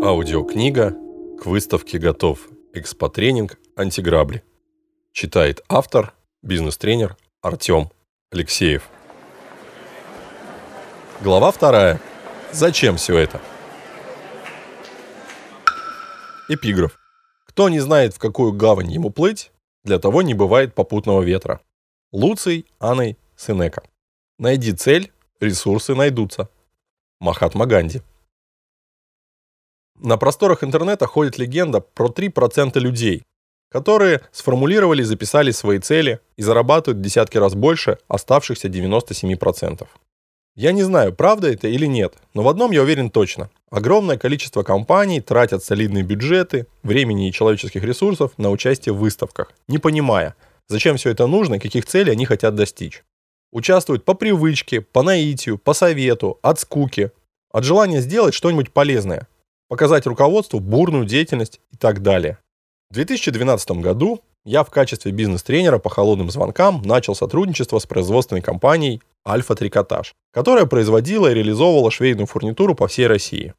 Аудиокнига «К выставке готов. Экспотренинг. Антиграбли». Читает автор, бизнес-тренер Артем Алексеев. Глава вторая. Зачем все это? Эпиграф. Кто не знает, в какую гавань ему плыть, для того не бывает попутного ветра. Луций Аной Сенека. Найди цель, ресурсы найдутся. Махатма Ганди. На просторах интернета ходит легенда про 3% людей, которые сформулировали и записали свои цели и зарабатывают в десятки раз больше оставшихся 97%. Я не знаю, правда это или нет, но в одном я уверен точно. Огромное количество компаний тратят солидные бюджеты, времени и человеческих ресурсов на участие в выставках, не понимая, зачем все это нужно и каких целей они хотят достичь. Участвуют по привычке, по наитию, по совету, от скуки, от желания сделать что-нибудь полезное, показать руководству бурную деятельность и так далее. В 2012 году я в качестве бизнес-тренера по холодным звонкам начал сотрудничество с производственной компанией Альфа Трикотаж, которая производила и реализовывала швейную фурнитуру по всей России.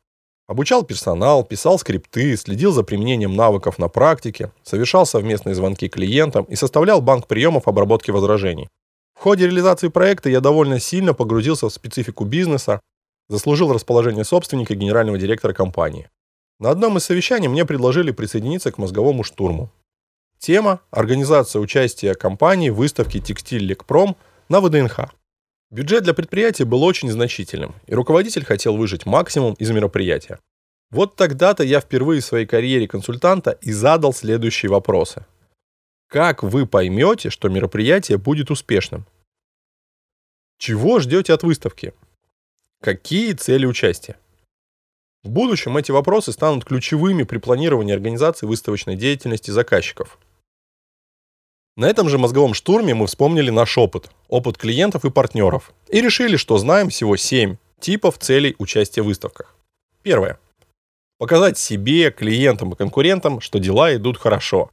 Обучал персонал, писал скрипты, следил за применением навыков на практике, совершал совместные звонки клиентам и составлял банк приемов обработки возражений. В ходе реализации проекта я довольно сильно погрузился в специфику бизнеса, заслужил расположение собственника и генерального директора компании. На одном из совещаний мне предложили присоединиться к мозговому штурму. Тема – организация участия компании в выставке «Текстиль Лекпром» на ВДНХ. Бюджет для предприятия был очень значительным, и руководитель хотел выжать максимум из мероприятия. Вот тогда-то я впервые в своей карьере консультанта и задал следующие вопросы. Как вы поймете, что мероприятие будет успешным? Чего ждете от выставки? Какие цели участия? В будущем эти вопросы станут ключевыми при планировании организации выставочной деятельности заказчиков. На этом же мозговом штурме мы вспомнили наш опыт, опыт клиентов и партнеров, и решили, что знаем всего 7 типов целей участия в выставках. Первое. Показать себе, клиентам и конкурентам, что дела идут хорошо.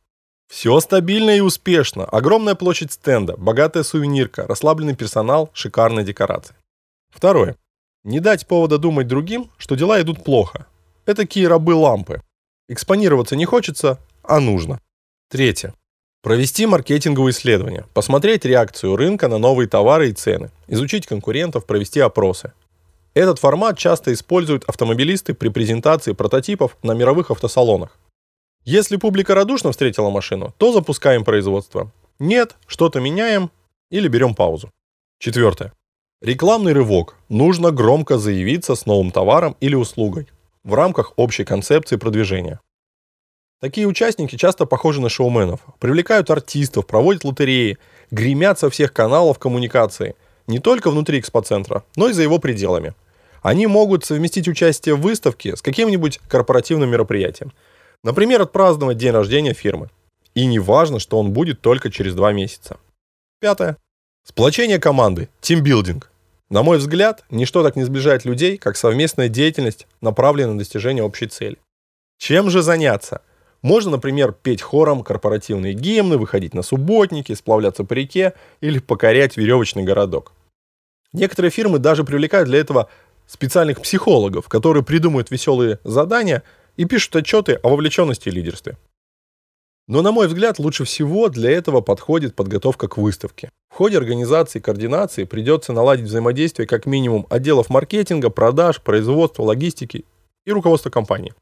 Все стабильно и успешно. Огромная площадь стенда, богатая сувенирка, расслабленный персонал, шикарные декорации. Второе. Не дать повода думать другим, что дела идут плохо. Это такие рабы лампы. Экспонироваться не хочется, а нужно. Третье. Провести маркетинговые исследования, посмотреть реакцию рынка на новые товары и цены, изучить конкурентов, провести опросы. Этот формат часто используют автомобилисты при презентации прототипов на мировых автосалонах. Если публика радушно встретила машину, то запускаем производство. Нет, что-то меняем или берем паузу. Четвертое. Рекламный рывок. Нужно громко заявиться с новым товаром или услугой в рамках общей концепции продвижения. Такие участники часто похожи на шоуменов. Привлекают артистов, проводят лотереи, гремят со всех каналов коммуникации. Не только внутри экспоцентра, но и за его пределами. Они могут совместить участие в выставке с каким-нибудь корпоративным мероприятием. Например, отпраздновать день рождения фирмы. И не важно, что он будет только через два месяца. Пятое. Сплочение команды, тимбилдинг. На мой взгляд, ничто так не сближает людей, как совместная деятельность, направленная на достижение общей цели. Чем же заняться? Можно, например, петь хором корпоративные гимны, выходить на субботники, сплавляться по реке или покорять веревочный городок. Некоторые фирмы даже привлекают для этого специальных психологов, которые придумывают веселые задания и пишут отчеты о вовлеченности и лидерстве. Но, на мой взгляд, лучше всего для этого подходит подготовка к выставке. В ходе организации и координации придется наладить взаимодействие как минимум отделов маркетинга, продаж, производства, логистики и руководства компании.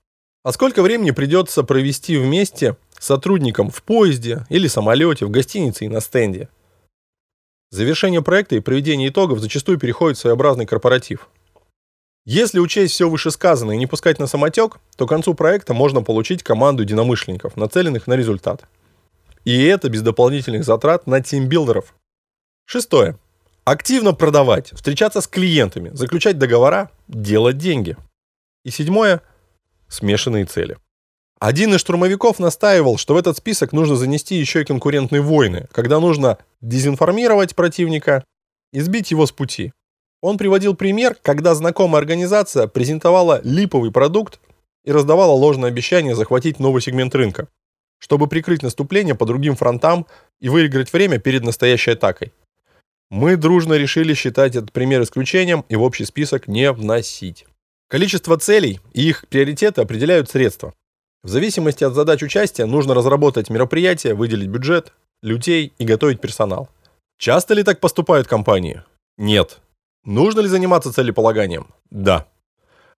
А сколько времени придется провести вместе сотрудникам в поезде или самолете, в гостинице и на стенде? Завершение проекта и проведение итогов зачастую переходит в своеобразный корпоратив. Если учесть все вышесказанное и не пускать на самотек, то к концу проекта можно получить команду единомышленников, нацеленных на результат. И это без дополнительных затрат на тимбилдеров. Шестое. Активно продавать, встречаться с клиентами, заключать договора, делать деньги. И седьмое. Смешанные цели. Один из штурмовиков настаивал, что в этот список нужно занести еще и конкурентные войны, когда нужно дезинформировать противника и сбить его с пути. Он приводил пример, когда знакомая организация презентовала липовый продукт и раздавала ложное обещание захватить новый сегмент рынка, чтобы прикрыть наступление по другим фронтам и выиграть время перед настоящей атакой. Мы дружно решили считать этот пример исключением и в общий список не вносить. Количество целей и их приоритеты определяют средства. В зависимости от задач участия нужно разработать мероприятие, выделить бюджет, людей и готовить персонал. Часто ли так поступают компании? Нет. Нужно ли заниматься целеполаганием? Да.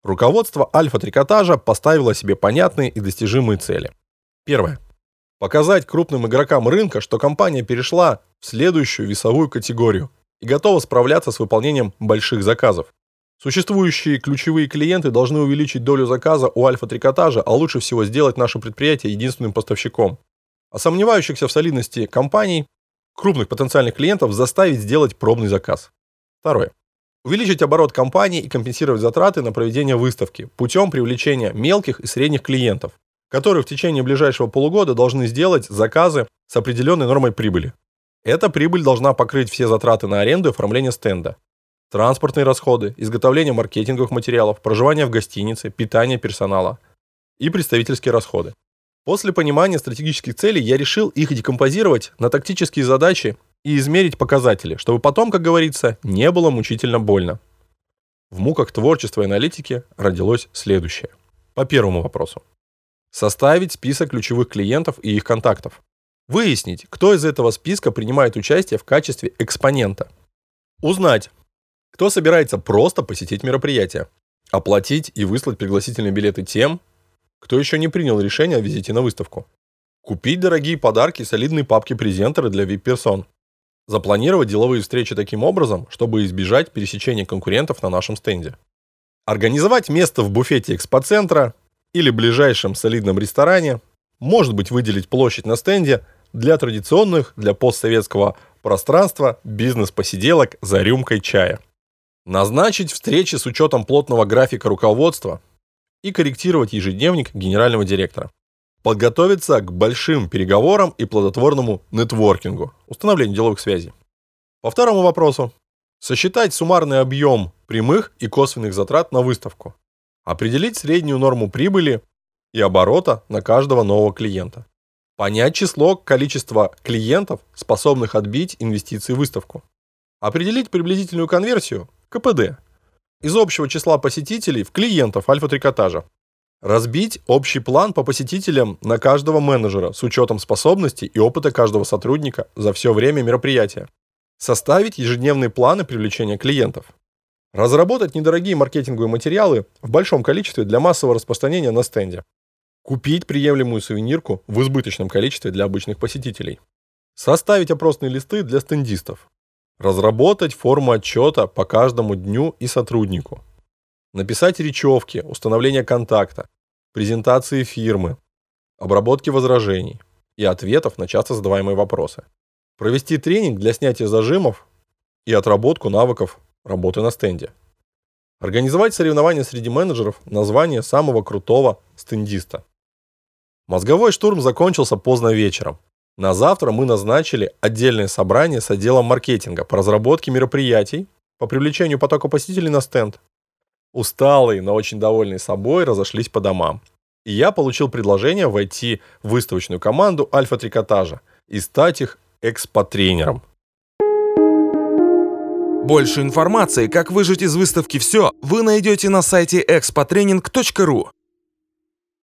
Руководство альфа-трикотажа поставило себе понятные и достижимые цели. Первое. Показать крупным игрокам рынка, что компания перешла в следующую весовую категорию и готова справляться с выполнением больших заказов. Существующие ключевые клиенты должны увеличить долю заказа у альфа-трикотажа, а лучше всего сделать наше предприятие единственным поставщиком. А сомневающихся в солидности компаний, крупных потенциальных клиентов заставить сделать пробный заказ. Второе. Увеличить оборот компании и компенсировать затраты на проведение выставки путем привлечения мелких и средних клиентов, которые в течение ближайшего полугода должны сделать заказы с определенной нормой прибыли. Эта прибыль должна покрыть все затраты на аренду и оформление стенда, транспортные расходы, изготовление маркетинговых материалов, проживание в гостинице, питание персонала и представительские расходы. После понимания стратегических целей я решил их декомпозировать на тактические задачи и измерить показатели, чтобы потом, как говорится, не было мучительно больно. В муках творчества и аналитики родилось следующее. По первому вопросу. Составить список ключевых клиентов и их контактов. Выяснить, кто из этого списка принимает участие в качестве экспонента. Узнать, кто собирается просто посетить мероприятие. Оплатить и выслать пригласительные билеты тем, кто еще не принял решение о визите на выставку. Купить дорогие подарки и солидные папки-презентеры для VIP-персон. Запланировать деловые встречи таким образом, чтобы избежать пересечения конкурентов на нашем стенде. Организовать место в буфете экспоцентра или ближайшем солидном ресторане. Может быть выделить площадь на стенде для традиционных, для постсоветского пространства бизнес-посиделок за рюмкой чая. Назначить встречи с учетом плотного графика руководства и корректировать ежедневник генерального директора. Подготовиться к большим переговорам и плодотворному нетворкингу, установлению деловых связей. По второму вопросу. Сосчитать суммарный объем прямых и косвенных затрат на выставку. Определить среднюю норму прибыли и оборота на каждого нового клиента. Понять число, количество клиентов, способных отбить инвестиции в выставку. Определить приблизительную конверсию, КПД, из общего числа посетителей в клиентов альфа-трикотажа. Разбить общий план по посетителям на каждого менеджера с учетом способностей и опыта каждого сотрудника за все время мероприятия. Составить ежедневные планы привлечения клиентов. Разработать недорогие маркетинговые материалы в большом количестве для массового распространения на стенде. Купить приемлемую сувенирку в избыточном количестве для обычных посетителей. Составить опросные листы для стендистов. Разработать форму отчета по каждому дню и сотруднику. Написать речевки, установление контакта, презентации фирмы, обработки возражений и ответов на часто задаваемые вопросы. Провести тренинг для снятия зажимов и отработку навыков работы на стенде. Организовать соревнования среди менеджеров на звание самого крутого стендиста. Мозговой штурм закончился поздно вечером. На завтра мы назначили отдельное собрание с отделом маркетинга по разработке мероприятий по привлечению потока посетителей на стенд. Усталые, но очень довольные собой разошлись по домам. И я получил предложение войти в выставочную команду Альфа-Трикотажа и стать их экспотренером. Больше информации, как выжить из выставки все, вы найдете на сайте expotrening.ru.